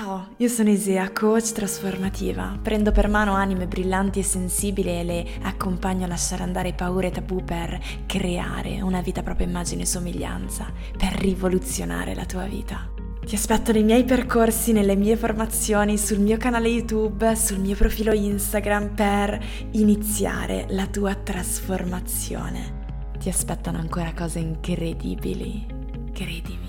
Ciao, io sono Isea, coach trasformativa. Prendo per mano anime brillanti e sensibili e le accompagno a lasciare andare paure e tabù per creare una vita a propria immagine e somiglianza, per rivoluzionare la tua vita. Ti aspetto nei miei percorsi, nelle mie formazioni, sul mio canale YouTube, sul mio profilo Instagram per iniziare la tua trasformazione. Ti aspettano ancora cose incredibili, credimi.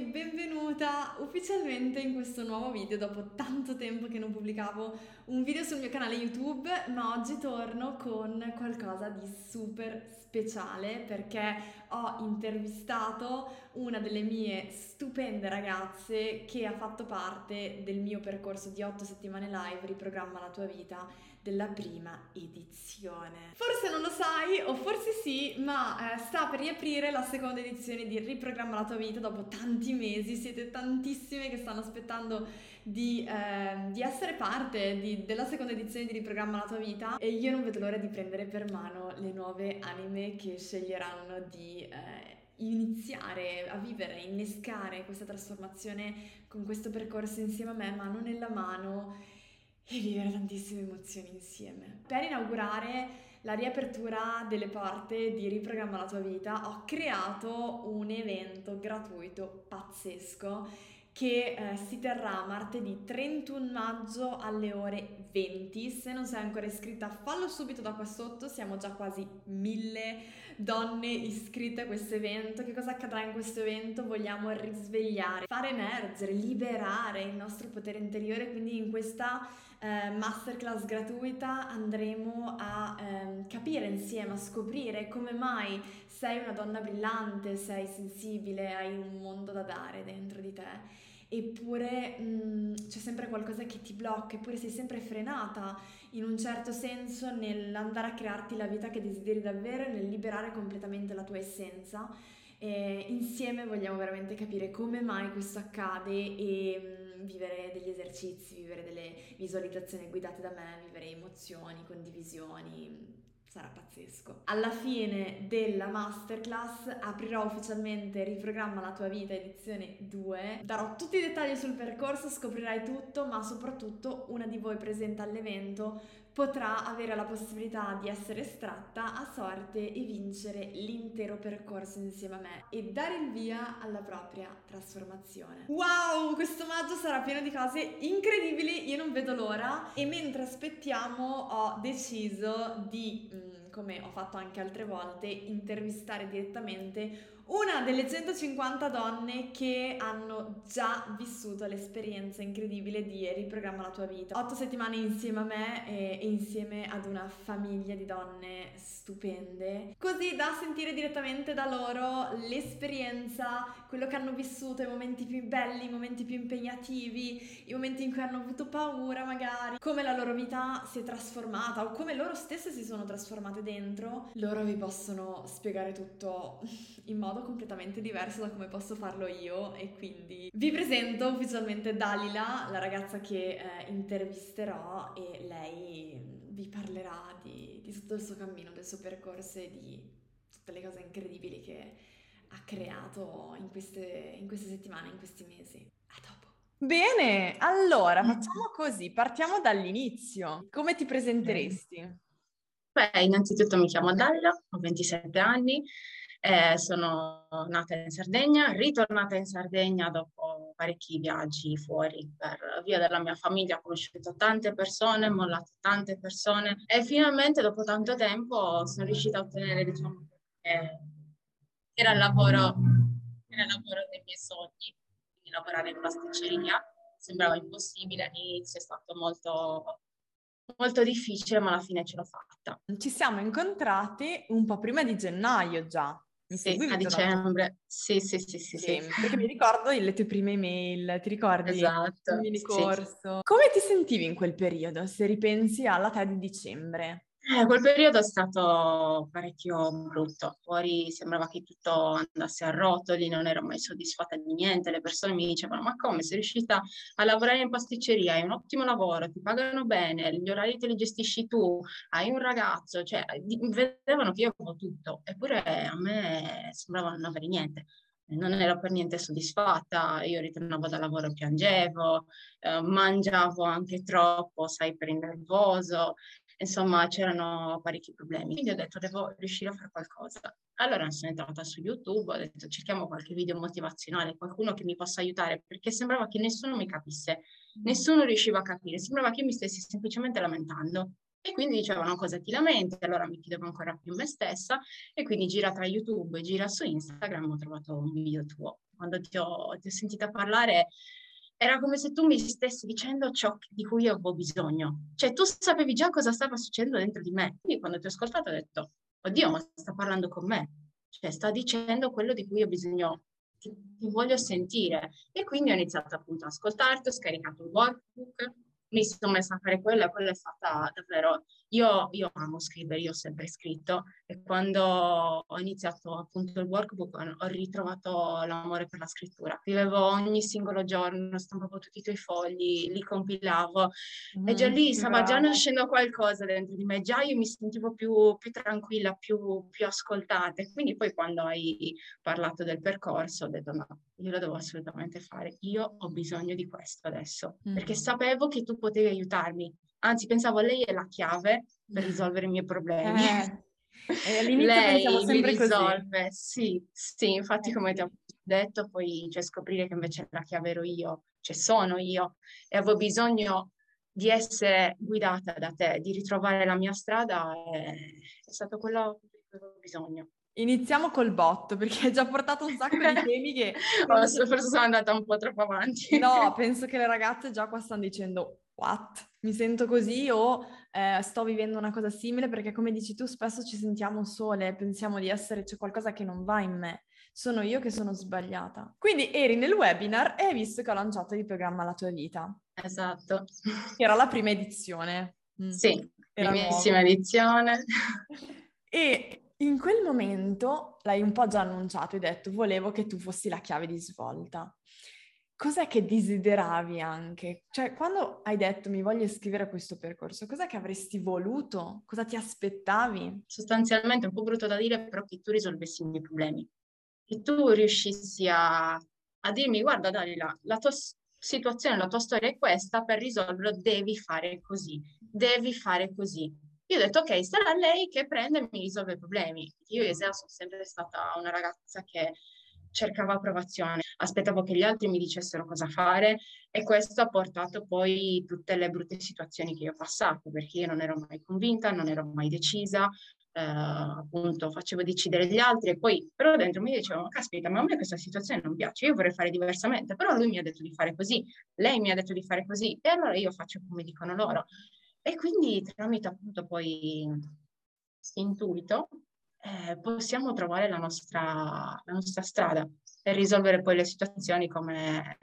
Benvenuta ufficialmente in questo nuovo video dopo tanto tempo che non pubblicavo un video sul mio canale YouTube, ma oggi torno con qualcosa di super speciale perché ho intervistato una delle mie stupende ragazze che ha fatto parte del mio percorso di 8 settimane live Riprogramma la tua vita della prima edizione. Forse non lo sai o forse sì, ma eh, sta per riaprire la seconda edizione di Riprogramma la tua vita dopo tanti mesi, siete tantissime che stanno aspettando di, eh, di essere parte di, della seconda edizione di Riprogramma la tua vita e io non vedo l'ora di prendere per mano le nuove anime che sceglieranno di... Eh, iniziare a vivere, innescare questa trasformazione con questo percorso insieme a me, mano nella mano e vivere tantissime emozioni insieme. Per inaugurare la riapertura delle porte di Riprogramma la tua vita ho creato un evento gratuito pazzesco che eh, si terrà martedì 31 maggio alle ore 20. Se non sei ancora iscritta, fallo subito da qua sotto. Siamo già quasi mille donne iscritte a questo evento. Che cosa accadrà in questo evento? Vogliamo risvegliare, far emergere, liberare il nostro potere interiore. Quindi in questa eh, masterclass gratuita andremo a eh, capire insieme, a scoprire come mai sei una donna brillante, sei sensibile, hai un mondo da dare dentro di te. Eppure mh, mm, c'è sempre qualcosa che ti blocca, eppure sei sempre frenata in un certo senso nell'andare a crearti la vita che desideri davvero e nel liberare completamente la tua essenza. E insieme vogliamo veramente capire come mai questo accade e vivere degli esercizi, vivere delle visualizzazioni guidate da me, vivere emozioni, condivisioni, sarà pazzesco. Alla fine della masterclass aprirò ufficialmente Riprogramma la tua vita edizione 2. Darò tutti i dettagli sul percorso, scoprirai tutto, ma soprattutto una di voi presente all'evento potrà avere la possibilità di essere estratta a sorte e vincere l'intero percorso insieme a me e dare il via alla propria trasformazione. Wow, questo maggio sarà pieno di cose incredibili, io non vedo l'ora e mentre aspettiamo ho deciso di, mm, come ho fatto anche altre volte, intervistare direttamente una delle 150 donne che hanno già vissuto l'esperienza incredibile di Riprogramma la tua vita. Otto settimane insieme a me e, e, insieme ad una famiglia di donne stupende, così da sentire direttamente da loro l'esperienza, quello che hanno vissuto, i momenti più belli, i momenti più impegnativi, i momenti in cui hanno avuto paura magari, come la loro vita si è trasformata o come loro stesse si sono trasformate dentro. Loro vi possono spiegare tutto in modo modo completamente diverso da come posso farlo io e quindi vi presento ufficialmente Dalila, la ragazza che eh, intervisterò e lei vi parlerà di, di tutto il suo cammino, del suo percorso e di tutte le cose incredibili che ha creato in queste, in queste settimane, in questi mesi. A dopo! Bene, allora facciamo così, partiamo dall'inizio. Come ti presenteresti? Beh, innanzitutto mi chiamo Dalila, ho 27 anni, eh, sono nata in Sardegna, ritornata in Sardegna dopo parecchi viaggi fuori per via della mia famiglia, ho conosciuto tante persone, mollato tante persone e finalmente dopo tanto tempo sono riuscita a ottenere, diciamo, che era il lavoro, era il lavoro dei miei sogni, quindi lavorare in pasticceria. Sembrava impossibile, all'inizio è stato molto molto difficile, ma alla fine ce l'ho fatta. Ci siamo incontrati un po' prima di gennaio già. Mi sì, a dicembre. Sì, sì, sì, sì, sì, Perché mi ricordo le tue prime email, ti ricordi? Esatto. Il mini corso. Come ti sentivi in quel periodo, se ripensi alla te di dicembre? Eh, quel periodo è stato parecchio brutto, fuori sembrava che tutto andasse a rotoli, non ero mai soddisfatta di niente, le persone mi dicevano ma come sei riuscita a lavorare in pasticceria, hai un ottimo lavoro, ti pagano bene, gli orari te li gestisci tu, hai un ragazzo, cioè vedevano che io avevo tutto, eppure a me sembrava non avere niente. non ero per niente soddisfatta, io ritornavo dal lavoro e piangevo, eh, mangiavo anche troppo, sai, per il nervoso, insomma c'erano parecchi problemi. Quindi ho detto devo riuscire a fare qualcosa. Allora sono entrata su YouTube, ho detto cerchiamo qualche video motivazionale, qualcuno che mi possa aiutare, perché sembrava che nessuno mi capisse, nessuno riusciva a capire, sembrava che io mi stessi semplicemente lamentando. E quindi dicevano cosa ti lamenti, allora mi chiedevo ancora più me stessa e quindi gira tra YouTube, gira su Instagram, ho trovato un video tuo. Quando ti ho, ti ho sentita parlare era come se tu mi stessi dicendo ciò di cui io avevo bisogno. Cioè tu sapevi già cosa stava succedendo dentro di me. Quindi quando ti ho ascoltato ho detto, oddio, ma sta parlando con me. Cioè sta dicendo quello di cui ho bisogno, che, che voglio sentire. E quindi ho iniziato appunto ad ascoltarti, ho scaricato il workbook, mi sono messa a fare quello e quello è stata davvero... Io, io, amo scrivere, io ho sempre scritto e quando ho iniziato appunto il workbook ho ritrovato l'amore per la scrittura. Scrivevo ogni singolo giorno, stampavo tutti i tuoi fogli, li compilavo mm, e già lì stava già nascendo qualcosa dentro di me, già io mi sentivo più, più tranquilla, più, più ascoltata. E quindi poi quando hai parlato del percorso ho detto no, io lo devo assolutamente fare, io ho bisogno di questo adesso, mm. perché sapevo che tu potevi aiutarmi, anzi pensavo lei è la chiave per risolvere i miei problemi. Eh. E all'inizio lei mi risolve, sì, sì, infatti come ti ho detto, poi cioè, scoprire che invece la chiave ero io, cioè sono io e avevo bisogno di essere guidata da te, di ritrovare la mia strada, è, è stato quello cui avevo bisogno. Iniziamo col botto perché hai già portato un sacco di temi che... forse sono andata un po' troppo avanti. No, penso che le ragazze già qua stanno dicendo what? Mi sento così o eh, sto vivendo una cosa simile perché come dici tu spesso ci sentiamo sole, pensiamo di essere, c'è qualcosa che non va in me, sono io che sono sbagliata. Quindi eri nel webinar e hai visto che ho lanciato il programma La tua vita. Esatto. Era la prima edizione. Mm. Sì, Era primissima nuovo. edizione. E in quel momento l'hai un po' già annunciato, hai detto volevo che tu fossi la chiave di svolta. Cos'è che desideravi anche? Cioè, quando hai detto mi voglio iscrivere a questo percorso, cos'è che avresti voluto? Cosa ti aspettavi? Sostanzialmente è un po' brutto da dire, però che tu risolvessi i miei problemi. Che tu riuscissi a, a dirmi, guarda Dalila, la tua situazione, la tua storia è questa, per risolverlo devi fare così, devi fare così io ho detto, ok, sarà lei che prende e mi risolve i problemi. Io e Esea sono sempre stata una ragazza che cercava approvazione, aspettavo che gli altri mi dicessero cosa fare e questo ha portato poi tutte le brutte situazioni che io ho passato, perché io non ero mai convinta, non ero mai decisa, eh, appunto facevo decidere gli altri e poi però dentro mi dicevo, ma caspita, ma a me questa situazione non piace, io vorrei fare diversamente, però lui mi ha detto di fare così, lei mi ha detto di fare così e allora io faccio come dicono loro. E quindi tramite appunto poi intuito eh, possiamo trovare la nostra, la nostra strada per risolvere poi le situazioni come,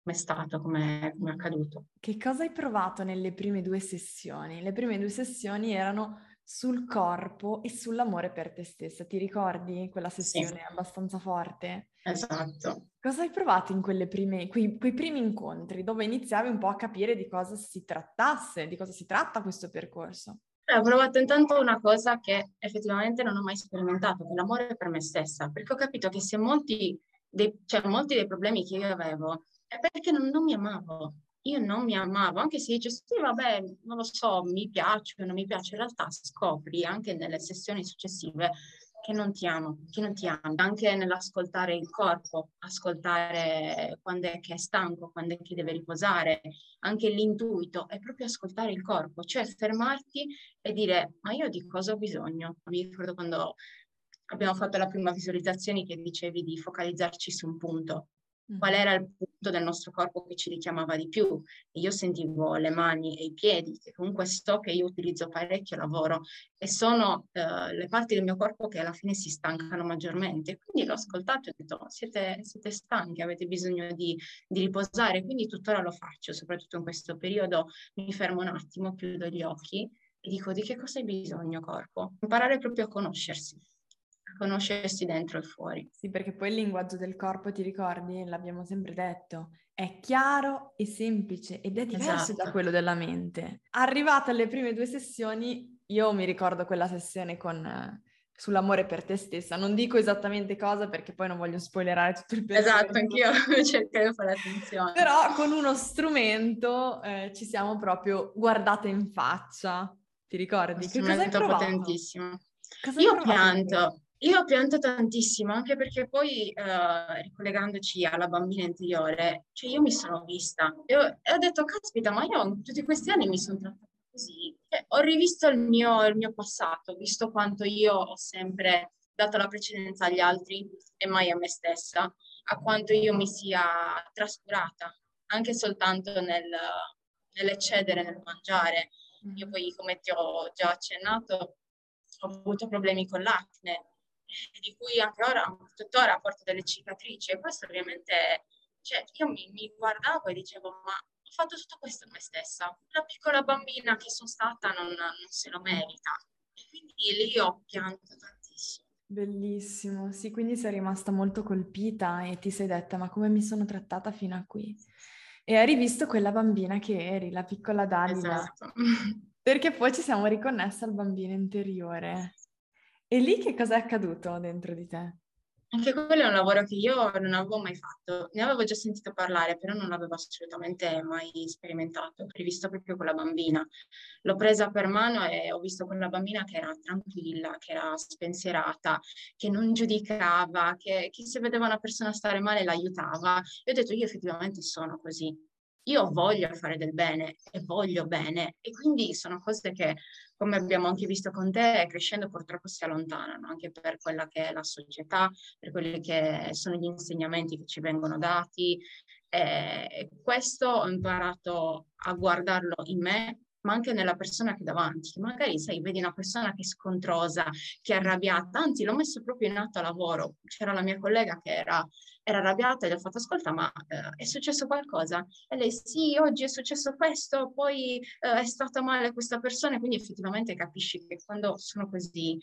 è stato, come, come è accaduto. Che cosa hai provato nelle prime due sessioni? Le prime due sessioni erano sul corpo e sull'amore per te stessa. Ti ricordi quella sessione sì. abbastanza forte? Esatto. Cosa hai provato in quelle prime, quei, quei, primi incontri dove iniziavi un po' a capire di cosa si trattasse, di cosa si tratta questo percorso? Eh, ho provato intanto una cosa che effettivamente non ho mai sperimentato, che è l'amore per me stessa, perché ho capito che se molti dei, cioè, molti dei problemi che io avevo è perché non, non mi amavo io non mi amavo, anche se dice sì, vabbè, non lo so, mi piace o non mi piace, in realtà scopri anche nelle sessioni successive che non ti amo, che non ti amo, anche nell'ascoltare il corpo, ascoltare quando è che è stanco, quando è che deve riposare, anche l'intuito, è proprio ascoltare il corpo, cioè fermarti e dire ma io di cosa ho bisogno? Mi ricordo quando abbiamo fatto la prima visualizzazione che dicevi di focalizzarci su un punto, qual era il punto del nostro corpo che ci richiamava di più. E io sentivo le mani e i piedi, che comunque so che io utilizzo parecchio lavoro e sono eh, le parti del mio corpo che alla fine si stancano maggiormente. Quindi l'ho ascoltato e ho detto, siete, siete stanchi, avete bisogno di, di riposare, quindi tuttora lo faccio, soprattutto in questo periodo mi fermo un attimo, chiudo gli occhi e dico di che cosa hai bisogno corpo? Imparare proprio a conoscersi conoscersi dentro e fuori. Sì, perché poi il linguaggio del corpo, ti ricordi, l'abbiamo sempre detto, è chiaro e semplice ed è diverso esatto. da quello della mente. Arrivate alle prime due sessioni, io mi ricordo quella sessione con sull'amore per te stessa. Non dico esattamente cosa perché poi non voglio spoilerare tutto il percorso. Esatto, anch'io cerco di fare attenzione. Però con uno strumento eh, ci siamo proprio guardate in faccia. Ti ricordi? Che cosa hai provato? potentissimo. Cosa io pianto, io pianto tantissimo, anche perché poi, eh, ricollegandoci alla bambina interiore, cioè io mi sono vista e ho, e ho detto, caspita, ma io tutti questi anni mi sono trattata così. Cioè, ho rivisto il mio, il mio passato, visto quanto io ho sempre dato la precedenza agli altri e mai a me stessa, a quanto io mi sia trascurata, anche soltanto nel, nell'eccedere, nel mangiare. Io mm. poi, come ti ho già accennato, ho avuto problemi con l'acne, di cui anche ora, tuttora porto delle cicatrici e questo ovviamente, cioè io mi, mi guardavo e dicevo ma ho fatto tutto questo a me stessa. La piccola bambina che sono stata non, non se lo merita. E quindi lì ho pianto tantissimo. Bellissimo, sì, quindi sei rimasta molto colpita e ti sei detta ma come mi sono trattata fino a qui? E hai rivisto quella bambina che eri, la piccola Dalila. Esatto. Perché poi ci siamo riconnesse al bambino interiore. E lì che cosa è accaduto dentro di te? Anche quello è un lavoro che io non avevo mai fatto, ne avevo già sentito parlare, però non l'avevo assolutamente mai sperimentato, rivisto proprio con la bambina. L'ho presa per mano e ho visto quella bambina che era tranquilla, che era spensierata, che non giudicava, che, che se vedeva una persona stare male l'aiutava. E ho detto, io effettivamente sono così. Io voglio fare del bene e voglio bene e quindi sono cose che come abbiamo anche visto con te, crescendo purtroppo si allontanano anche per quella che è la società, per quelli che sono gli insegnamenti che ci vengono dati. E questo ho imparato a guardarlo in me ma anche nella persona che è davanti. Magari, sai, vedi una persona che è scontrosa, che è arrabbiata, anzi l'ho messo proprio in atto a lavoro. C'era la mia collega che era, era arrabbiata e gli ho fatto ascolta, ma eh, è successo qualcosa? E lei sì, oggi è successo questo, poi eh, è stata male questa persona, quindi effettivamente capisci che quando sono così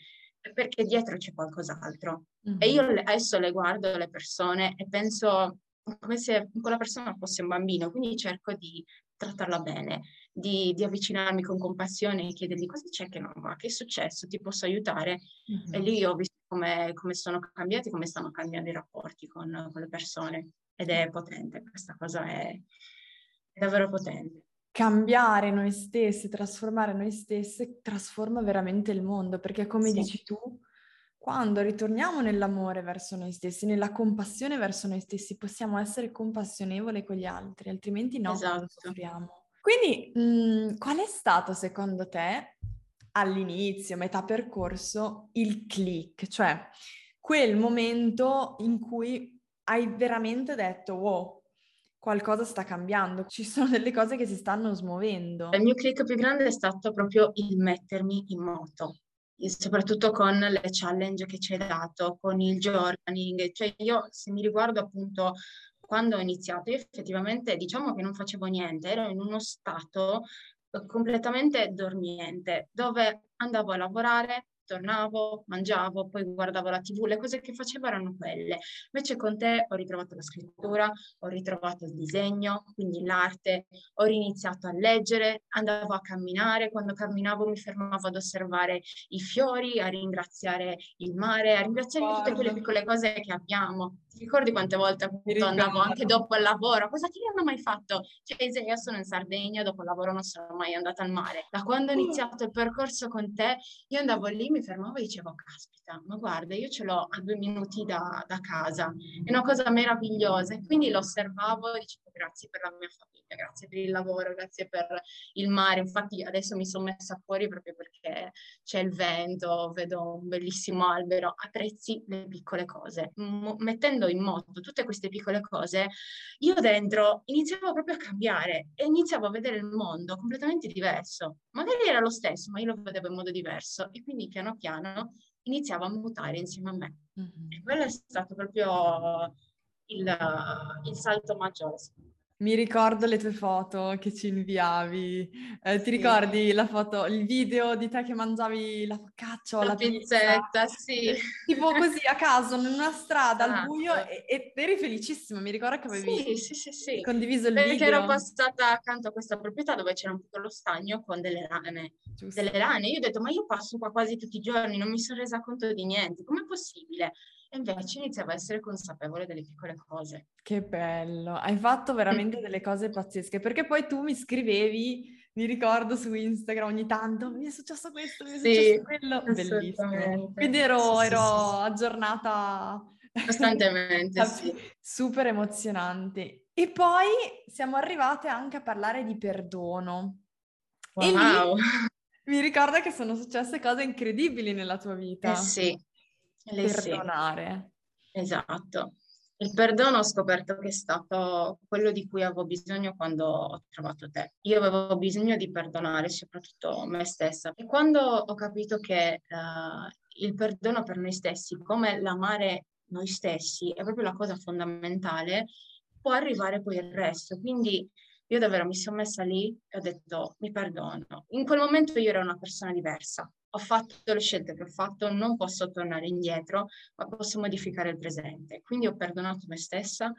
perché dietro c'è qualcos'altro. Mm-hmm. E io adesso le guardo le persone e penso come se quella persona fosse un bambino, quindi cerco di trattarla bene, di, di, avvicinarmi con compassione e chiedergli cosa c'è che non va, che è successo, ti posso aiutare. Mm-hmm. E lì ho visto come, come, sono cambiati, come stanno cambiando i rapporti con, con le persone ed è potente, questa cosa è, è davvero potente cambiare noi stessi, trasformare noi stessi, trasforma veramente il mondo, perché come sì. dici tu, quando ritorniamo nell'amore verso noi stessi, nella compassione verso noi stessi, possiamo essere compassionevoli con gli altri, altrimenti no, esatto. soffriamo. Quindi, mh, mhmm, qual è stato secondo te all'inizio, metà percorso, il click? Cioè, quel momento in cui hai veramente detto, wow, qualcosa sta cambiando, ci sono delle cose che si stanno smuovendo. Il mio click più grande è stato proprio il mettermi in moto, soprattutto con le challenge che ci hai dato, con il journaling. Cioè io, se mi riguardo appunto quando ho iniziato, io effettivamente diciamo che non facevo niente, ero in uno stato completamente dormiente, dove andavo a lavorare, tornavo, mangiavo, poi guardavo la tv, le cose che facevo erano quelle. Invece con te ho ritrovato la scrittura, ho ritrovato il disegno, quindi l'arte, ho riniziato a leggere, andavo a camminare, quando camminavo mi fermavo ad osservare i fiori, a ringraziare il mare, a ringraziare tutte quelle piccole cose che abbiamo. Ricordi quante volte appunto andavo anche dopo il lavoro? Cosa ti hanno mai fatto? Cioè, io sono in Sardegna, dopo il lavoro non sono mai andata al mare. Da quando ho mm. iniziato il percorso con te, io andavo lì, mi fermavo e dicevo, caspita, ma guarda, io ce l'ho a due minuti da, da casa. È una cosa meravigliosa. E quindi lo osservavo e dicevo, grazie per la mia famiglia, grazie per il lavoro, grazie per il mare. Infatti adesso mi sono messa fuori proprio perché c'è il vento, vedo un bellissimo albero, apprezzi le piccole cose. M- mettendo in moto tutte queste piccole cose, io dentro iniziavo proprio a cambiare e iniziavo a vedere il mondo completamente diverso. Magari era lo stesso, ma io lo vedevo in modo diverso e quindi piano piano iniziavo a mutare insieme a me. Mm-hmm. E quello è stato proprio il, il salto maggiore. Mi ricordo le tue foto che ci inviavi. Eh, ti ricordi la foto, il video di te che mangiavi la focaccia o la, la pizzetta, sì. Tipo così a caso, in una strada esatto. al buio e, e, eri felicissima. Mi ricordo che avevi sì, sì, sì, condiviso il Perché video. Perché ero passata accanto a questa proprietà dove c'era un piccolo stagno con delle rane. Giusto. Delle rane. Io ho detto, ma io passo qua quasi tutti i giorni, non mi sono resa conto di niente. Com'è possibile? E invece iniziavo a essere consapevole delle piccole cose. Che bello, hai fatto veramente delle cose pazzesche, perché poi tu mi scrivevi, mi ricordo su Instagram ogni tanto, mi è successo questo, mi è sì, successo quello, bellissimo. Quindi ero, sì, ero sì, aggiornata costantemente, sì. Super emozionante. E poi siamo arrivate anche a parlare di perdono. Wow. E lì mi ricordo che sono successe cose incredibili nella tua vita. Eh sì, le perdonare. Sì. Esatto. Il perdono ho scoperto che è stato quello di cui avevo bisogno quando ho trovato te. Io avevo bisogno di perdonare soprattutto me stessa. E quando ho capito che uh, il perdono per noi stessi, come l'amare noi stessi, è proprio la cosa fondamentale, può arrivare poi il resto. Quindi io davvero mi sono messa lì e ho detto mi perdono. In quel momento io ero una persona diversa ho fatto le scelte che ho fatto, non posso tornare indietro, ma posso modificare il presente. Quindi ho perdonato me stessa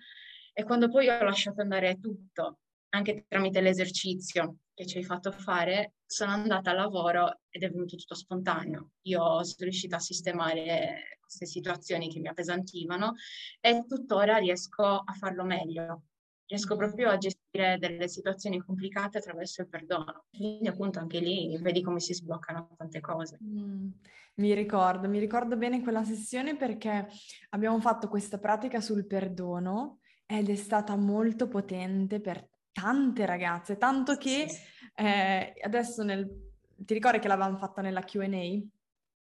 e quando poi ho lasciato andare tutto, anche tramite l'esercizio che ci hai fatto fare, sono andata al lavoro ed è venuto tutto spontaneo. Io sono riuscita a sistemare queste situazioni che mi appesantivano e tuttora riesco a farlo meglio riesco proprio a gestire delle situazioni complicate attraverso il perdono. Quindi appunto anche lì vedi come si sbloccano tante cose. Mm, mi ricordo, mi ricordo bene quella sessione perché abbiamo fatto questa pratica sul perdono ed è stata molto potente per tante ragazze, tanto che sì. eh, adesso nel... ti ricordi che l'avevamo fatta nella Q&A?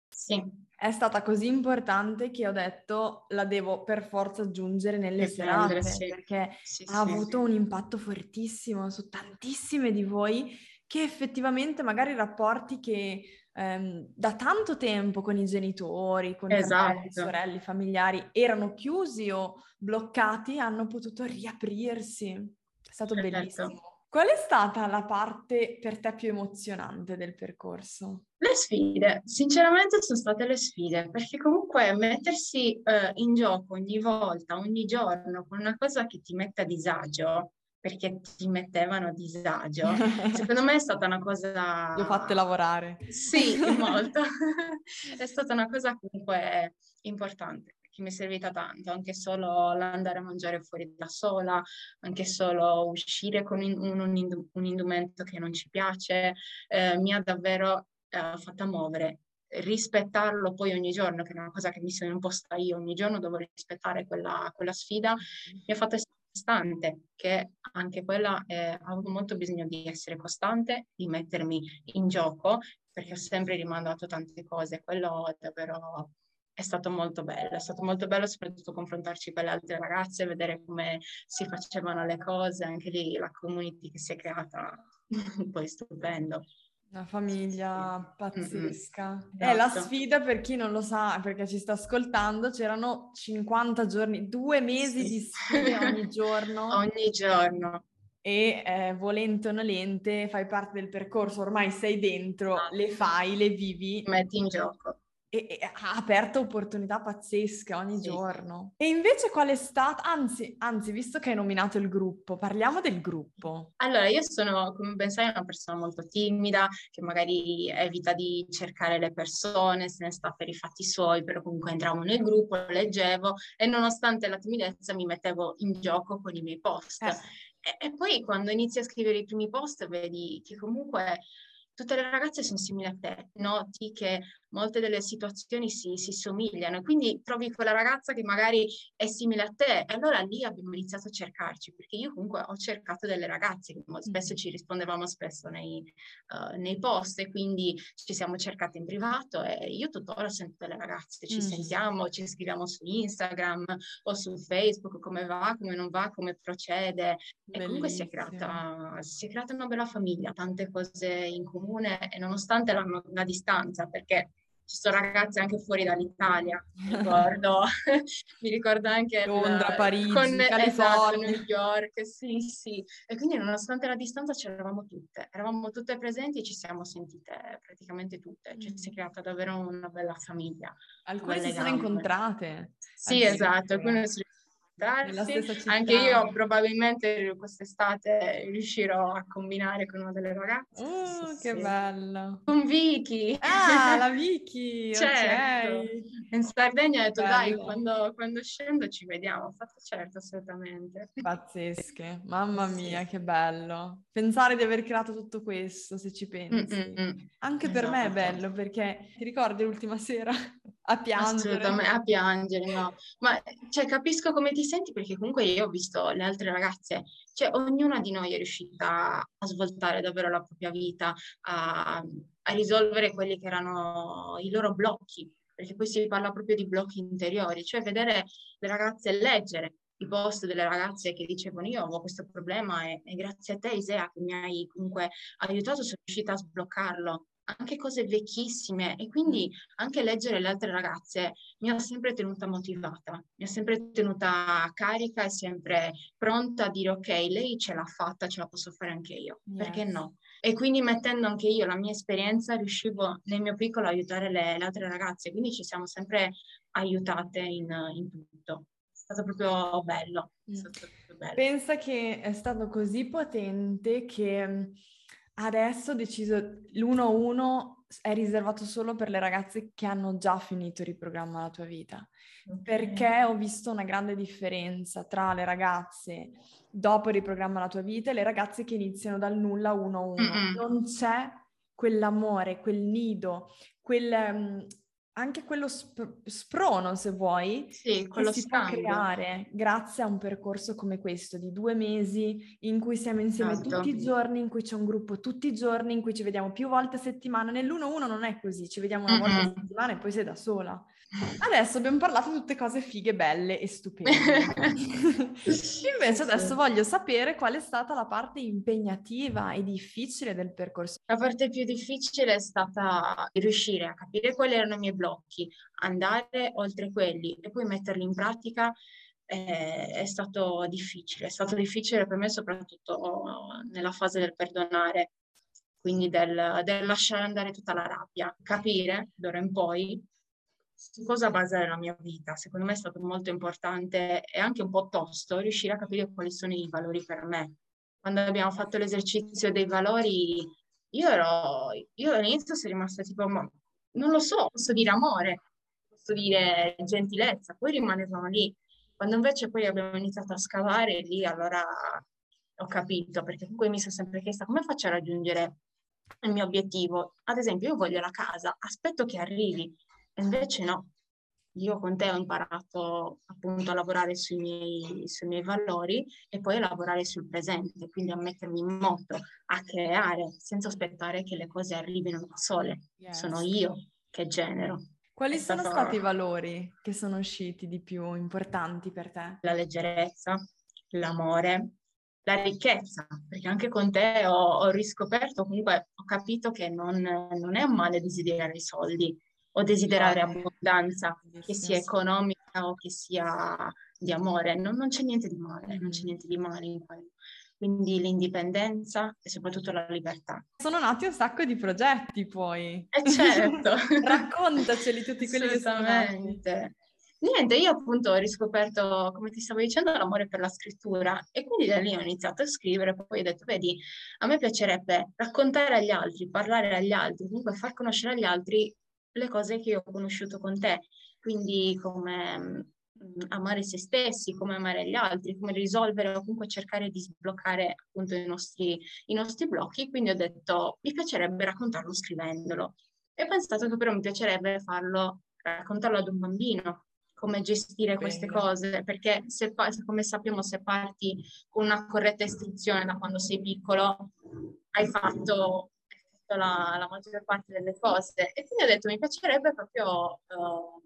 Sì è stata così importante che ho detto la devo per forza aggiungere nelle serate sì. perché sì, ha sì, avuto un impatto fortissimo su tantissime di voi che effettivamente magari rapporti che ehm, da tanto tempo con i genitori, con esatto. fratelli, sorelle, familiari erano chiusi o bloccati hanno potuto riaprirsi. È stato Perfetto. bellissimo. Qual è stata la parte per te più emozionante del percorso? Le sfide, sinceramente sono state le sfide, perché comunque mettersi uh, in gioco ogni volta, ogni giorno, con una cosa che ti mette a disagio, perché ti mettevano a disagio, secondo me è stata una cosa... Li ho fatte lavorare. Sì, molto. è stata una cosa comunque importante che mi è servita tanto, anche solo l'andare a mangiare fuori da sola, anche solo uscire con un, un, un indumento che non ci piace, eh, mi ha davvero eh, fatta muovere. Rispettarlo poi ogni giorno, che è una cosa che mi sono imposta io, ogni giorno devo rispettare quella, quella sfida, mi ha fatto essere costante, che anche quella eh, avuto molto bisogno di essere costante, di mettermi in gioco, perché ho sempre rimandato tante cose, quello è davvero è stato molto bello, è stato molto bello soprattutto confrontarci con le altre ragazze, vedere come si facevano le cose, anche lì la community che si è creata, poi stupendo. Una famiglia pazzesca. Mm-hmm. È la esatto. sfida per chi non lo sa, perché ci sta ascoltando, c'erano 50 giorni, due mesi sì. di sfide ogni giorno. ogni giorno. E eh, volente o nolente fai parte del percorso, ormai sei dentro, ah. le fai, le vivi. Metti in gioco e, e ha aperto opportunità pazzesche ogni sì. giorno. E invece qual è stata, anzi, anzi, visto che hai nominato il gruppo, parliamo del gruppo. Allora, io sono, come ben sai, una persona molto timida, che magari evita di cercare le persone, se ne sta per i fatti suoi, però comunque entravo nel gruppo, leggevo e nonostante la timidezza mi mettevo in gioco con i miei post. Eh. E, e poi quando inizi a scrivere i primi post vedi che comunque tutte le ragazze sono simili a te, noti che molte delle situazioni si, si, somigliano, quindi trovi quella ragazza che magari è simile a te e allora lì abbiamo iniziato a cercarci, perché io comunque ho cercato delle ragazze, che spesso ci rispondevamo spesso nei, uh, nei post e quindi ci siamo cercate in privato e io tuttora sento delle ragazze, ci mm. sentiamo, ci scriviamo su Instagram o su Facebook, come va, come non va, come procede Bellissimo. e comunque si è, creata, si è creata una bella famiglia, tante cose in comune e nonostante la, la distanza, perché ci sono ragazze anche fuori dall'Italia, mi ricordo, mi ricordo anche Londra, il, Parigi, con, esatto, esatto, New York, sì, sì. E quindi nonostante la distanza c'eravamo tutte, eravamo tutte presenti e ci siamo sentite praticamente tutte, cioè, si è creata davvero una bella famiglia. Alcune si sono incontrate. Sì, esatto, alcune si incontrarsi. Anche io probabilmente quest'estate riuscirò a combinare con una delle ragazze. Oh, sì, che sì. bello! Con Vicky! Ah, la Vicky! certo! Okay. In Sardegna ho detto bello. dai, quando, quando, scendo ci vediamo. Ho fatto certo, assolutamente. Pazzesche! Mamma mia, sì. che bello! Pensare di aver creato tutto questo, se ci pensi. Mm-mm. Anche esatto. per me è esatto. bello, perché ti ricordi l'ultima sera? a piangere. Assolutamente, a piangere, no. Ma cioè, capisco come ti senti? Perché comunque io ho visto le altre ragazze, cioè ognuna di noi è riuscita a svoltare davvero la propria vita, a, a risolvere quelli che erano i loro blocchi, perché poi si parla proprio di blocchi interiori, cioè vedere le ragazze leggere i post delle ragazze che dicevano io ho questo problema e, e grazie a te Isea che mi hai comunque aiutato sono riuscita a sbloccarlo anche cose vecchissime e quindi anche leggere le altre ragazze mi ha sempre tenuta motivata, mi ha sempre tenuta carica e sempre pronta a dire ok, lei ce l'ha fatta, ce la posso fare anche io, yes. perché no? E quindi mettendo anche io la mia esperienza riuscivo nel mio piccolo a aiutare le, le altre ragazze, quindi ci siamo sempre aiutate in, in tutto. È stato proprio bello. È stato proprio bello. Pensa che è stato così potente che Adesso ho deciso l'1-1 è riservato solo per le ragazze che hanno già finito il riprogramma la tua vita, okay. perché ho visto una grande differenza tra le ragazze dopo il riprogramma la tua vita e le ragazze che iniziano dal nulla 1-1. Mm-hmm. Non c'è quell'amore, quel nido, quel, mm, anche quello sp- sprono, se vuoi, sì, quello si scambio. può creare grazie a un percorso come questo di due mesi in cui siamo insieme esatto. tutti i giorni, in cui c'è un gruppo tutti i giorni, in cui ci vediamo più volte a settimana. Nell'1-1 non è così, ci vediamo una volta mm-hmm. a settimana e poi sei da sola. Adesso abbiamo parlato di tutte cose fighe, belle e stupende. Invece adesso voglio sapere qual è stata la parte impegnativa e difficile del percorso. La parte più difficile è stata riuscire a capire quali erano i miei blocchi, andare oltre quelli e poi metterli in pratica eh, è stato difficile. È stato difficile per me soprattutto nella fase del perdonare, quindi del, del lasciare andare tutta la rabbia, capire d'ora in poi su cosa basare la mia vita. Secondo me è stato molto importante e anche un po' tosto riuscire a capire quali sono i valori per me. Quando abbiamo fatto l'esercizio dei valori, io ero, io all'inizio sono rimasta tipo, ma non lo so, posso dire amore, posso dire gentilezza, poi rimanevano lì. Quando invece poi abbiamo iniziato a scavare lì, allora ho capito, perché comunque mi sono sempre chiesta come faccio a raggiungere il mio obiettivo. Ad esempio, io voglio la casa, aspetto che arrivi, Invece no, io con te ho imparato appunto a lavorare sui miei, sui miei, valori e poi a lavorare sul presente, quindi a mettermi in moto, a creare senza aspettare che le cose arrivino da sole. Yes. Sono io che genero. Quali sono stato... stati i valori che sono usciti di più importanti per te? La leggerezza, l'amore, la ricchezza, perché anche con te ho, ho riscoperto, comunque ho capito che non, non è un male desiderare i soldi, o desiderare abbondanza, che sia economica o che sia di amore. Non, non c'è niente di male, non c'è niente di male in quello. Quindi l'indipendenza e soprattutto la libertà. Sono nati un sacco di progetti poi. Eh certo. Raccontaceli tutti quelli che sono nati. Niente, io appunto ho riscoperto, come ti stavo dicendo, l'amore per la scrittura e quindi da lì ho iniziato a scrivere, poi ho detto, vedi, a me piacerebbe raccontare agli altri, parlare agli altri, comunque far conoscere agli altri le cose che ho conosciuto con te, quindi come mm, amare se stessi, come amare gli altri, come risolvere o comunque cercare di sbloccare appunto i nostri, i nostri blocchi. Quindi ho detto, mi piacerebbe raccontarlo scrivendolo. E ho pensato che però mi piacerebbe farlo, raccontarlo ad un bambino, come gestire Bene. queste cose, perché se, come sappiamo se parti con una corretta istruzione da quando sei piccolo, hai fatto la, la, maggior parte delle cose. E quindi ho detto mi piacerebbe proprio uh,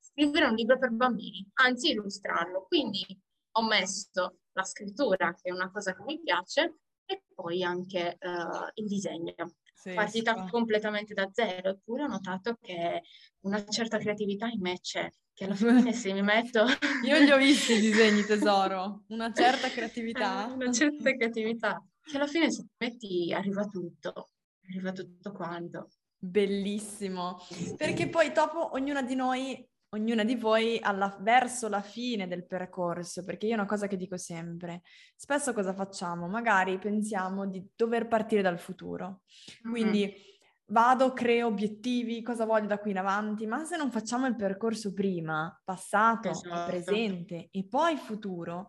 scrivere un libro per bambini, anzi illustrarlo. Quindi ho messo la scrittura, che è una cosa che mi piace, e poi anche uh, il disegno. sì, partita sì. completamente da zero, eppure ho notato che una certa creatività in me c'è, che alla fine se mi metto... Io li ho visti i disegni, tesoro, una certa creatività. Eh, una certa creatività, che alla fine se ti metti arriva tutto, arriva tutto quanto. Bellissimo, perché poi dopo ognuna di noi ognuna di voi alla, verso la fine del percorso, perché io è una cosa che dico sempre, spesso cosa facciamo? Magari pensiamo di dover partire dal futuro, quindi mm-hmm. vado, creo obiettivi, cosa voglio da qui in avanti, ma se non facciamo il percorso prima, passato, esatto. presente e poi futuro,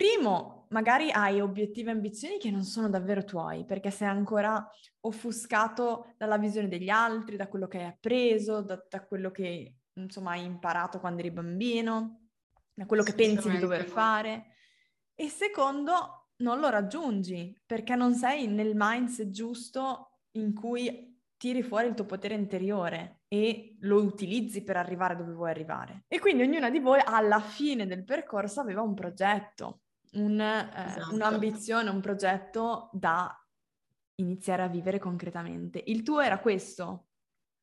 Primo, magari hai obiettivi e ambizioni che non sono davvero tuoi, perché sei ancora offuscato dalla visione degli altri, da quello che hai appreso, da, da quello che insomma hai imparato quando eri bambino, da quello che pensi di dover fare. E secondo, non lo raggiungi perché non sei nel mindset giusto in cui tiri fuori il tuo potere interiore e lo utilizzi per arrivare dove vuoi arrivare. E quindi ognuna di voi alla fine del percorso aveva un progetto, un, eh, esatto. un'ambizione, un progetto da iniziare a vivere concretamente. Il tuo era questo?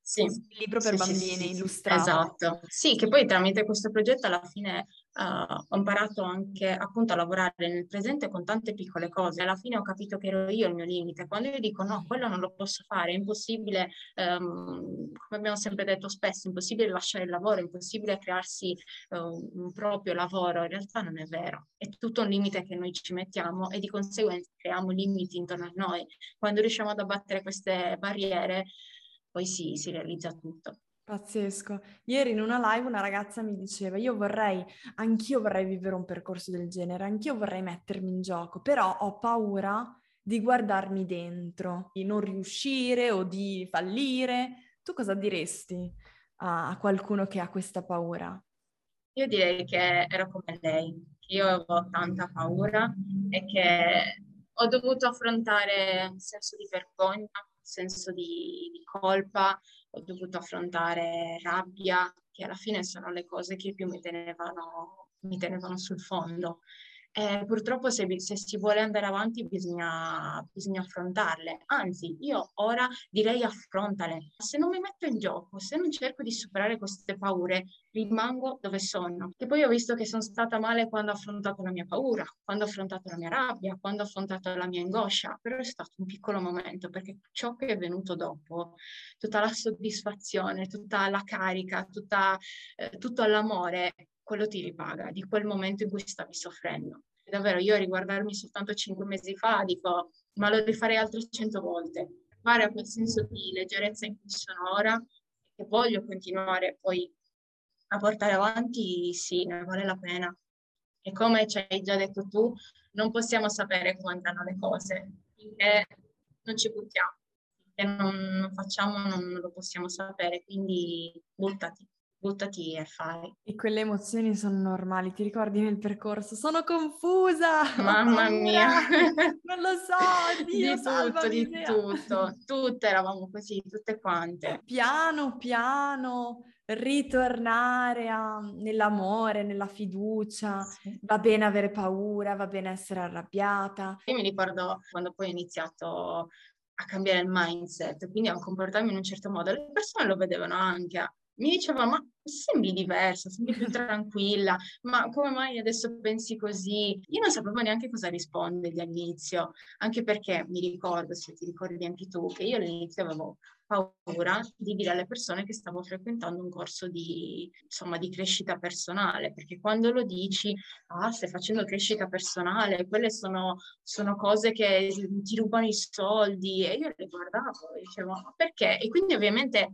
Sì. Il libro per sì, bambini sì, illustrato. Esatto. Sì, che poi tramite questo progetto alla fine uh, ho imparato anche appunto a lavorare nel presente con tante piccole cose. Alla fine ho capito che ero io il mio limite. Quando io dico no, quello non lo posso fare, è impossibile, um, come abbiamo sempre detto spesso, è impossibile lasciare il lavoro, è impossibile crearsi uh, un proprio lavoro, in realtà non è vero. È tutto un limite che noi ci mettiamo e di conseguenza creiamo limiti intorno a noi. Quando riusciamo ad abbattere queste barriere, poi si, si realizza tutto. Pazzesco. Ieri in una live una ragazza mi diceva, io vorrei, anch'io vorrei vivere un percorso del genere, anch'io vorrei mettermi in gioco, però ho paura di guardarmi dentro, di non riuscire o di fallire. Tu cosa diresti a, qualcuno che ha questa paura? Io direi che ero come lei, io avevo tanta paura e che ho dovuto affrontare un senso di vergogna, senso di, di colpa, ho dovuto affrontare rabbia, che alla fine sono le cose che più mi tenevano, mi tenevano sul fondo. Eh, purtroppo se, se, si vuole andare avanti bisogna, bisogna, affrontarle, anzi io ora direi affrontale. Se non mi metto in gioco, se non cerco di superare queste paure, rimango dove sono. E poi ho visto che sono stata male quando ho affrontato la mia paura, quando ho affrontato la mia rabbia, quando ho affrontato la mia angoscia, però è stato un piccolo momento perché ciò che è venuto dopo, tutta la soddisfazione, tutta la carica, tutta, eh, tutto l'amore, quello ti ripaga di quel momento in cui stavi soffrendo. Davvero io a riguardarmi soltanto cinque mesi fa dico, ma lo rifarei altre cento volte. Fare a quel senso di leggerezza in cui sono ora che voglio continuare poi a portare avanti, sì, ne vale la pena. E come ci hai già detto tu, non possiamo sapere come andranno le cose, finché non ci buttiamo, finché non facciamo non lo possiamo sapere, quindi buttati buttati e fai. E quelle emozioni sono normali, ti ricordi nel percorso? Sono confusa! Mamma mia! non lo so, Dio, Di tutto, di mia. tutto. Tutte eravamo così, tutte quante. Piano, piano, ritornare a, nell'amore, nella fiducia. Sì. Va bene avere paura, va bene essere arrabbiata. Io mi ricordo quando poi ho iniziato a cambiare il mindset, quindi a comportarmi in un certo modo. Le persone lo vedevano anche, mi diceva, ma sembri diversa, sembri più tranquilla, ma come mai adesso pensi così? Io non sapevo neanche cosa rispondergli all'inizio, anche perché mi ricordo, se ti ricordi anche tu, che io all'inizio avevo paura di dire alle persone che stavo frequentando un corso di, insomma, di crescita personale, perché quando lo dici, ah, stai facendo crescita personale, quelle sono, sono cose che ti rubano i soldi, e io le guardavo e dicevo, ma perché? E quindi ovviamente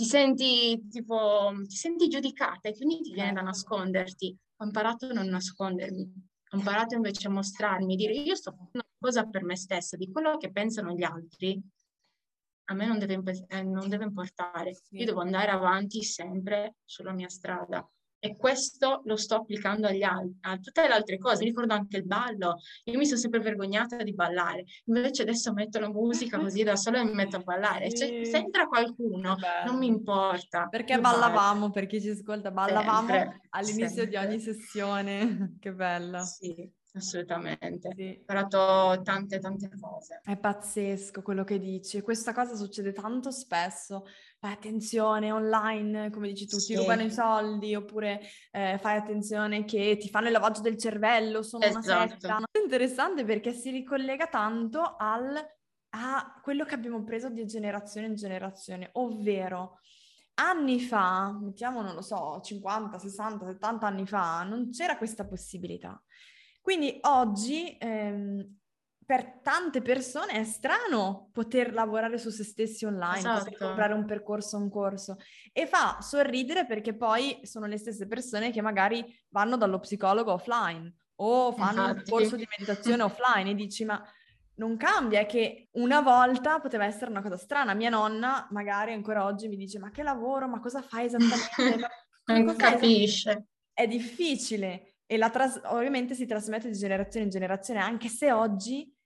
ti senti tipo, ti senti giudicata e quindi ti viene da nasconderti. Ho imparato a non nascondermi, ho imparato invece a mostrarmi, dire io sto facendo una cosa per me stessa, di quello che pensano gli altri, a me non deve, eh, non deve importare. Io devo andare avanti sempre sulla mia strada e questo lo sto applicando agli altri, a tutte le altre cose. Mi ricordo anche il ballo. Io mi sono sempre vergognata di ballare. Invece adesso metto la musica così da sola e mi metto a ballare. Cioè, se entra qualcuno, non mi importa. Perché ballavamo, per chi ci ascolta, ballavamo sempre, all'inizio sempre. di ogni sessione. che bello. Sì, Assolutamente, sì. ho imparato tante tante cose. È pazzesco quello che dici, questa cosa succede tanto spesso, fai attenzione online, come dici tu, sì. ti rubano i soldi, oppure eh, fai attenzione che ti fanno il lavaggio del cervello, sono esatto. una setta. È interessante perché si ricollega tanto al, a quello che abbiamo preso di generazione in generazione, ovvero anni fa, mettiamo, non lo so, 50, 60, 70 anni fa, non c'era questa possibilità. Quindi oggi ehm, per tante persone è strano poter lavorare su se stessi online, esatto. poter comprare un percorso, un corso e fa sorridere perché poi sono le stesse persone che magari vanno dallo psicologo offline o fanno Infatti. un corso di meditazione offline e dici ma non cambia, è che una volta poteva essere una cosa strana. Mia nonna magari ancora oggi mi dice ma che lavoro, ma cosa fai esattamente? non capisce. È difficile e la tras- ovviamente si trasmette di generazione in generazione, anche se oggi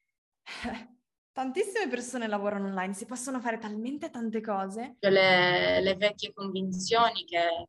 tantissime persone lavorano online, si possono fare talmente tante cose. Le, le vecchie convinzioni che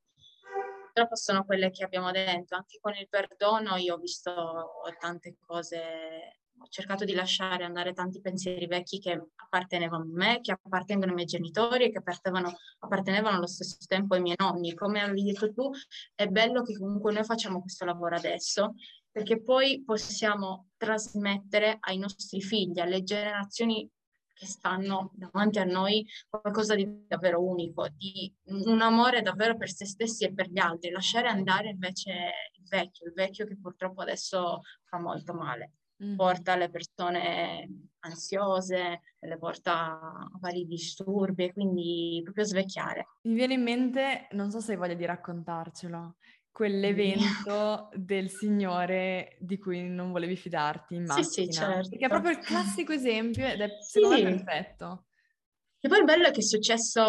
purtroppo sono quelle che abbiamo dentro, anche con il perdono io ho visto tante cose ho cercato di lasciare andare tanti pensieri vecchi che appartenevano a me, che appartengono ai miei genitori e che appartenevano, allo stesso tempo ai miei nonni. Come avevi detto tu, è bello che comunque noi facciamo questo lavoro adesso, perché poi possiamo trasmettere ai nostri figli, alle generazioni che stanno davanti a noi qualcosa di davvero unico, di un amore davvero per se stessi e per gli altri, lasciare andare invece il vecchio, il vecchio che purtroppo adesso fa molto male mm. porta le persone ansiose, le porta a vari disturbi, quindi proprio svecchiare. Mi viene in mente, non so se hai voglia di raccontarcelo, quell'evento del signore di cui non volevi fidarti in macchina. Sì, sì, certo. Perché è proprio il classico esempio ed è secondo sì. me perfetto. E poi il bello è che è successo,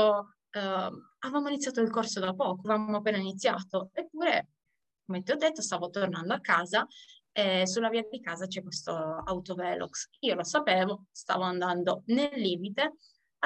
uh, avevamo iniziato il corso da poco, avevamo appena iniziato, eppure, come ti ho detto, stavo tornando a casa eh, sulla via di casa c'è questo autovelox. Io lo sapevo, stavo andando nel limite,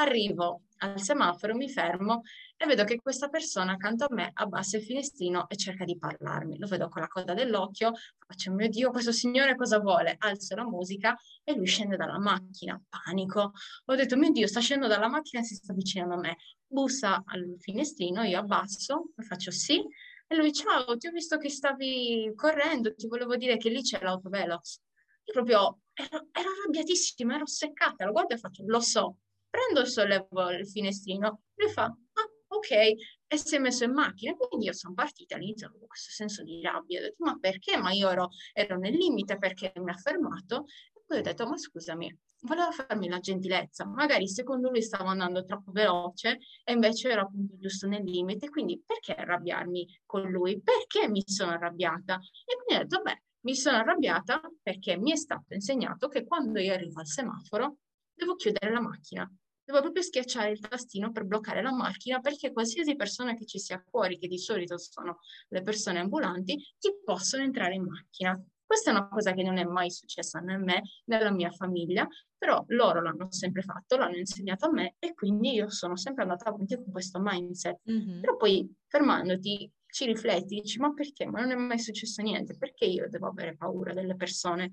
arrivo al semaforo, mi fermo e vedo che questa persona accanto a me abbassa il finestrino e cerca di parlarmi. Lo vedo con la coda dell'occhio, faccio, mio Dio, questo signore cosa vuole? Alzo la musica e lui scende dalla macchina, panico. Ho detto, mio Dio, sta scendendo dalla macchina e si sta avvicinando a me. Bussa al finestrino, io abbasso, faccio sì, e lui, ciao, ti ho visto che stavi correndo, ti volevo dire che lì c'è l'autovelox. Io proprio ero, ero arrabbiatissima, ero seccata, lo guardo e faccio, lo so. Prendo e sollevo il finestrino, lui fa, ah, ok, e si è messo in macchina. Quindi io sono partita all'inizio con questo senso di rabbia. Ho detto, ma perché? Ma io ero, ero nel limite perché mi ha fermato. E poi ho detto, ma scusami, voleva farmi la gentilezza, magari secondo lui stavo andando troppo veloce e invece ero appunto giusto nel limite, quindi perché arrabbiarmi con lui? Perché mi sono arrabbiata? E quindi ho detto, beh, mi sono arrabbiata perché mi è stato insegnato che quando io arrivo al semaforo devo chiudere la macchina. Devo proprio schiacciare il tastino per bloccare la macchina perché qualsiasi persona che ci sia fuori, che di solito sono le persone ambulanti, ti possono entrare in macchina. Questa è una cosa che non è mai successa né a me né alla mia famiglia, però loro l'hanno sempre fatto, l'hanno insegnato a me e quindi io sono sempre andata avanti con questo mindset. Mm-hmm. Però poi fermandoti ci rifletti, dici ma perché? Ma non è mai successo niente, perché io devo avere paura delle persone?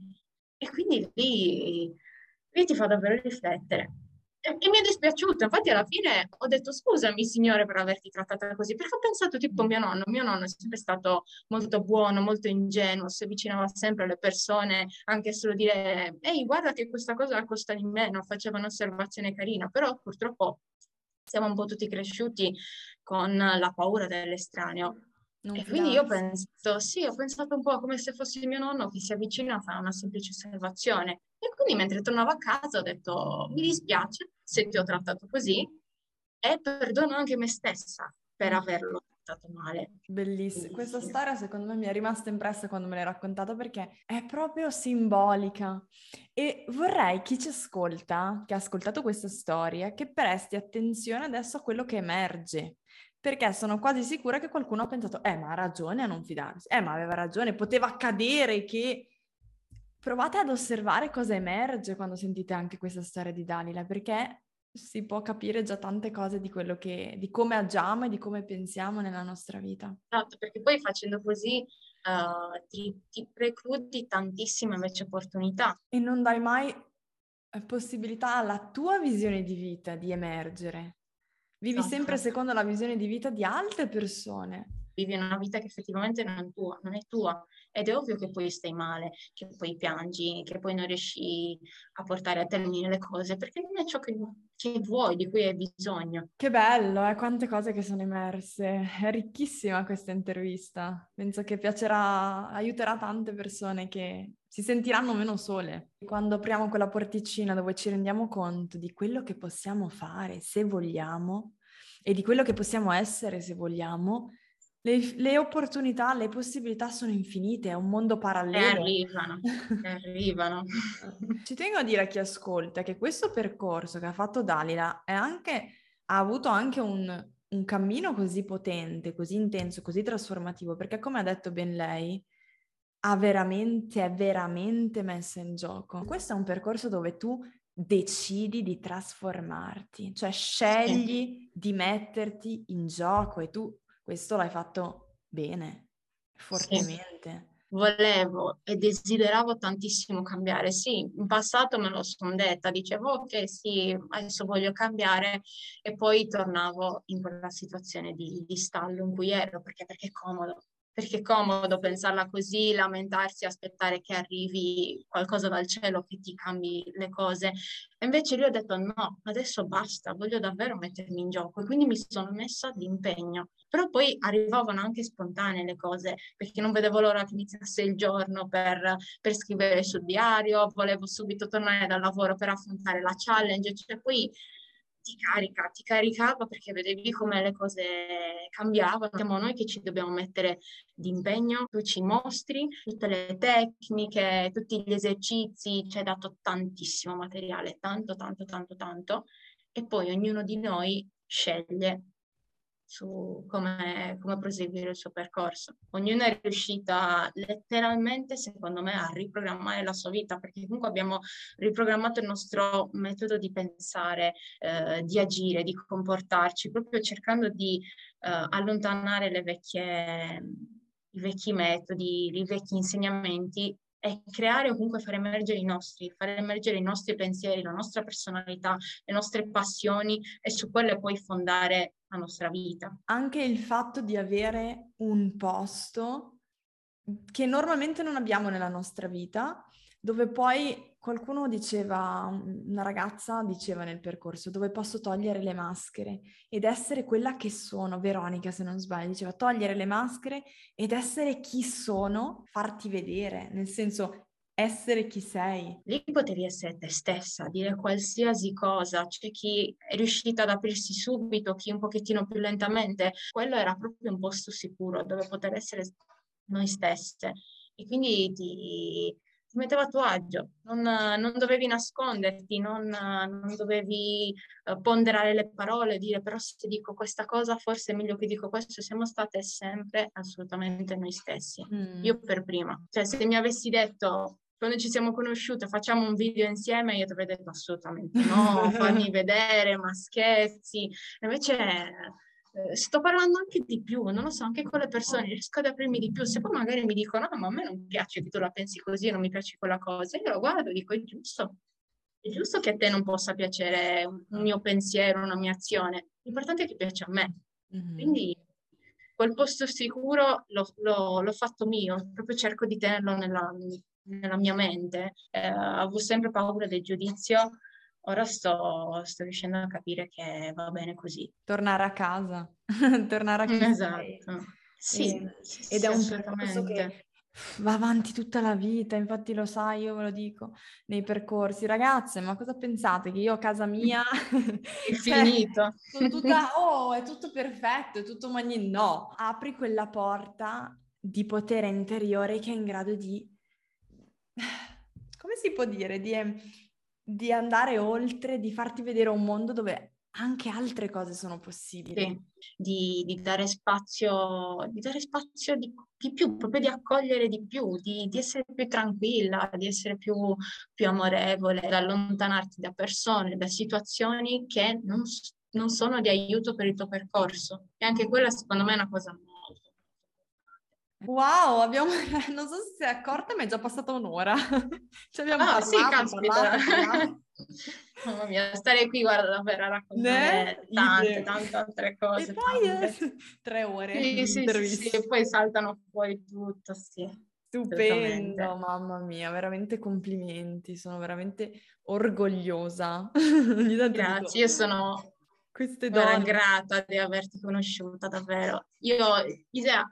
E quindi lì, lì ti fa davvero riflettere. E mi è dispiaciuto, infatti alla fine ho detto scusami signore per averti trattata così, perché ho pensato tipo mio nonno, mio nonno è sempre stato molto buono, molto ingenuo, si avvicinava sempre alle persone, anche solo dire ehi guarda che questa cosa costa di meno, faceva un'osservazione carina, però purtroppo siamo un po' tutti cresciuti con la paura dell'estraneo. Non e quindi io penso, sì, ho pensato un po' come se fossi mio nonno che si avvicina a fare una semplice osservazione. E quindi mentre tornavo a casa ho detto, mi dispiace se ti ho trattato così e perdono anche me stessa per averlo trattato male. Bellissima. Questa storia secondo me mi è rimasta impressa quando me l'hai raccontata perché è proprio simbolica. E vorrei chi ci ascolta, che ha ascoltato questa storia, che presti attenzione adesso a quello che emerge perché sono quasi sicura che qualcuno ha pensato, eh, ma ha ragione a non fidarsi, eh, ma aveva ragione, poteva accadere che... Provate ad osservare cosa emerge quando sentite anche questa storia di Dalila, perché si può capire già tante cose di quello che, di come agiamo e di come pensiamo nella nostra vita. Esatto, perché poi facendo così uh, ti, ti precludi tantissime invece opportunità. E non dai mai eh, possibilità alla tua visione di vita di emergere. Vivi esatto. sempre secondo la visione di vita di altre persone vivi una vita che effettivamente non è tua, non è tua. Ed è ovvio che poi stai male, che poi piangi, che poi non riesci a portare a termine le cose, perché non è ciò che, che vuoi, di cui hai bisogno. Che bello, eh? quante cose che sono emerse. È ricchissima questa intervista. Penso che piacerà, aiuterà tante persone che si sentiranno meno sole. Quando apriamo quella porticina dove ci rendiamo conto di quello che possiamo fare se vogliamo e di quello che possiamo essere se vogliamo, le, le, opportunità, le possibilità sono infinite, è un mondo parallelo. E arrivano, e arrivano. Ci tengo a dire a chi ascolta che questo percorso che ha fatto Dalila anche, ha avuto anche un, un cammino così potente, così intenso, così trasformativo, perché come ha detto ben lei, ha veramente, è veramente messa in gioco. Questo è un percorso dove tu decidi di trasformarti, cioè scegli di metterti in gioco e tu questo l'hai fatto bene, fortemente. Sì. Volevo e desideravo tantissimo cambiare. Sì, in passato me lo sono detta, dicevo ok, sì, adesso voglio cambiare e poi tornavo in quella situazione di, di stallo in cui ero perché, perché è comodo, perché è comodo pensarla così, lamentarsi, aspettare che arrivi qualcosa dal cielo che ti cambi le cose. Invece io ho detto no, adesso basta, voglio davvero mettermi in gioco e quindi mi sono messa d'impegno. Però poi arrivavano anche spontanee le cose, perché non vedevo l'ora che iniziasse il giorno per, per scrivere sul diario, volevo subito tornare dal lavoro per affrontare la challenge, cioè poi ti carica, ti caricava perché vedevi come le cose cambiavano. Siamo noi che ci dobbiamo mettere d'impegno, tu ci mostri tutte le tecniche, tutti gli esercizi, ci hai dato tantissimo materiale, tanto, tanto, tanto, tanto, e poi ognuno di noi sceglie su come, come, proseguire il suo percorso. Ognuno è riuscita letteralmente, secondo me, a riprogrammare la sua vita, perché comunque abbiamo riprogrammato il nostro metodo di pensare, eh, di agire, di comportarci, proprio cercando di eh, allontanare le vecchie, i vecchi metodi, i vecchi insegnamenti e creare o comunque far emergere i nostri, far emergere i nostri pensieri, la nostra personalità, le nostre passioni e su quelle poi fondare la nostra vita. Anche il fatto di avere un posto che normalmente non abbiamo nella nostra vita, dove poi qualcuno diceva, una ragazza diceva nel percorso, dove posso togliere le maschere ed essere quella che sono, Veronica se non sbaglio, diceva togliere le maschere ed essere chi sono, farti vedere, nel senso essere chi sei. Lì potevi essere te stessa, dire qualsiasi cosa. C'è chi è riuscito ad aprirsi subito, chi un pochettino più lentamente. Quello era proprio un posto sicuro dove poter essere noi stesse. E quindi ti metteva a tuo agio, non, non dovevi nasconderti, non, non dovevi uh, ponderare le parole, dire però se dico questa cosa forse è meglio che dico questo, siamo state sempre assolutamente noi stessi, mm. io per prima. Cioè se mi avessi detto quando ci siamo conosciute facciamo un video insieme, io ti avrei detto assolutamente no, fammi vedere, ma scherzi. Invece eh, sto parlando anche di più, non lo so, anche con le persone riesco ad aprirmi di più. Se poi magari mi dicono, no, ma a me non piace che tu la pensi così, non mi piace quella cosa, io lo guardo e dico, è giusto. È giusto che a te non possa piacere un mio pensiero, una mia azione. L'importante è che piaccia a me. Mm-hmm. Quindi quel posto sicuro l'ho, l'ho, l'ho, fatto mio, proprio cerco di tenerlo nella, nella mia mente, eh, avevo sempre paura del giudizio, ora sto, sto, riuscendo a capire che va bene così. Tornare a casa, tornare a casa. Esatto. Sì, e, ed è un percorso che va avanti tutta la vita, infatti lo sai, io ve lo dico nei percorsi. Ragazze, ma cosa pensate? Che io a casa mia... è cioè, finito. Sono tutta, oh, è tutto perfetto, è tutto magnifico. No, apri quella porta di potere interiore che è in grado di come si può dire, di, di, andare oltre, di farti vedere un mondo dove anche altre cose sono possibili. Sì, di, di, dare spazio, di dare spazio di, di, più, proprio di accogliere di più, di, essere più tranquilla, di essere più, più amorevole, di allontanarti da persone, da situazioni che non, non sono di aiuto per il tuo percorso. E anche quella secondo me è una cosa Wow, abbiamo, non so se si è accorta, ma è già passata un'ora. Ci abbiamo Ah, parlato, sì, caspita. parlato, parlato. Mamma mia, stare qui, guarda, davvero a raccontare Né? tante, tante altre E cose. poi tante. eh, tre ore Sì, sì, sì, sì, e poi saltano fuori tutto, sì, Stupendo, mamma mia, veramente complimenti, sono veramente orgogliosa. Grazie, io sono queste donne. grata di averti conosciuta, davvero. Io, Isea,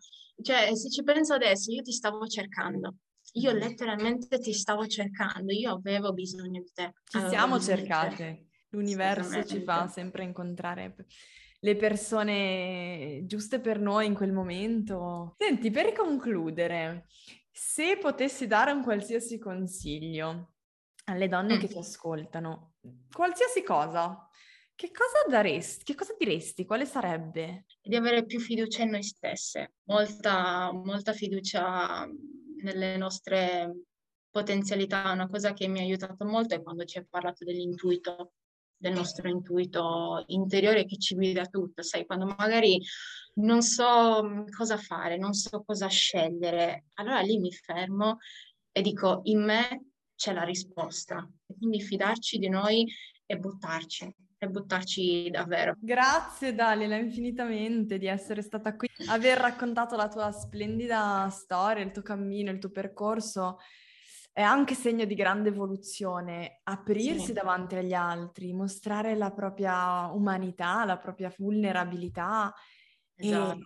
cioè, se ci penso adesso, io ti stavo cercando. Io Mm. letteralmente ti stavo cercando, io avevo bisogno di te. Ci avevo siamo cercate, l'universo ci fa sempre incontrare le persone giuste per noi in quel momento. Senti, per concludere, se potessi dare un qualsiasi consiglio alle donne Mm. che ti ascoltano, qualsiasi cosa, che cosa daresti? Che cosa diresti? Quale sarebbe? di avere più fiducia in noi stesse, molta, molta fiducia nelle nostre potenzialità. Una cosa che mi ha aiutato molto è quando ci hai parlato dell'intuito, del nostro intuito interiore che ci guida tutto, sai, quando magari non so cosa fare, non so cosa scegliere, allora lì mi fermo e dico, in me c'è la risposta. Quindi fidarci di noi e buttarci, e buttarci davvero. Grazie Dalila infinitamente di essere stata qui, aver raccontato la tua splendida storia, il tuo cammino, il tuo percorso. È anche segno di grande evoluzione, aprirsi Sì. davanti agli altri, mostrare la propria umanità, la propria vulnerabilità. Esatto.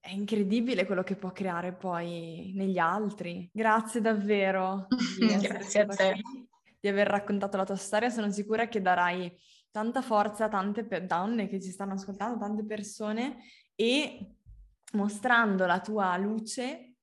è incredibile quello che può creare poi negli altri. Grazie davvero Grazie a te. qui, di aver raccontato la tua storia. Sono sicura che darai tanta forza a tante pe- donne che ci stanno ascoltando, tante persone e mostrando la tua luce,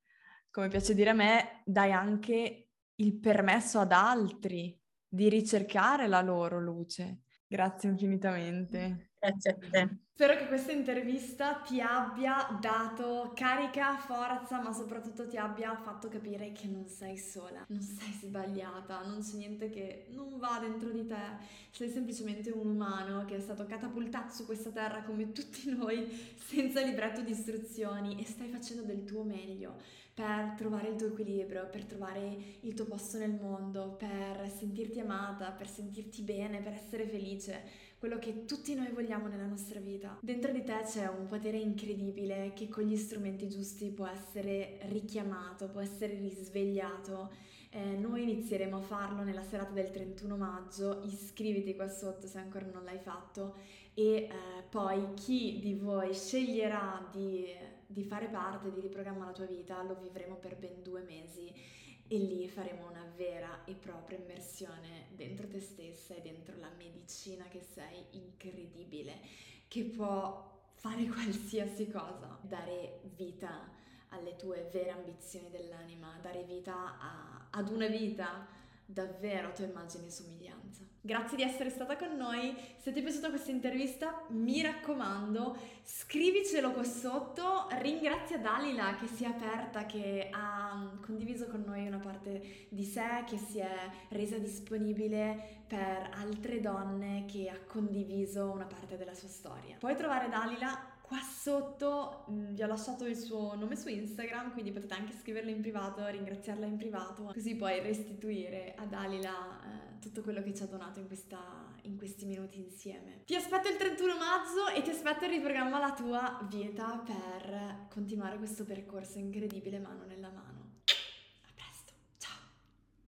come piace dire a me, dai anche il permesso ad altri di ricercare la loro luce. Grazie infinitamente. Grazie a te. Spero che questa intervista ti abbia dato carica, forza, ma soprattutto ti abbia fatto capire che non sei sola, non sei sbagliata, non c'è niente che non va dentro di te, sei semplicemente un umano che è stato catapultato su questa terra come tutti noi, senza libretto di istruzioni e stai facendo del tuo meglio per trovare il tuo equilibrio, per trovare il tuo posto nel mondo, per sentirti amata, per sentirti bene, per essere felice quello che tutti noi vogliamo nella nostra vita. Dentro di te c'è un potere incredibile che con gli strumenti giusti può essere richiamato, può essere risvegliato. Eh, noi inizieremo a farlo nella serata del 31 maggio, iscriviti qua sotto se ancora non l'hai fatto e eh, poi chi di voi sceglierà di, di fare parte, di riprogramma la tua vita, lo vivremo per ben due mesi e lì faremo una vera e propria immersione dentro te stessa e dentro la medicina che sei incredibile, che può fare qualsiasi cosa, dare vita alle tue vere ambizioni dell'anima, dare vita a- ad una vita davvero a tua immagine e somiglianza. Grazie di essere stata con noi. Se ti è piaciuta questa intervista, mi raccomando, scrivicelo qua sotto. Ringrazia Dalila che si è aperta, che ha mm, condiviso con noi una parte di sé, che si è resa disponibile per altre donne, che ha condiviso una parte della sua storia. Puoi trovare Dalila qua sotto, mm, vi ho lasciato il suo nome su Instagram, quindi potete anche scriverla in privato, ringraziarla in privato, così puoi restituire a Dalila eh, tutto quello che ci ha donato in, questa- in questi minuti insieme. Ti aspetto il 31 maggio e ti aspetto il riprogramma la tua vita per continuare questo percorso incredibile mano nella mano.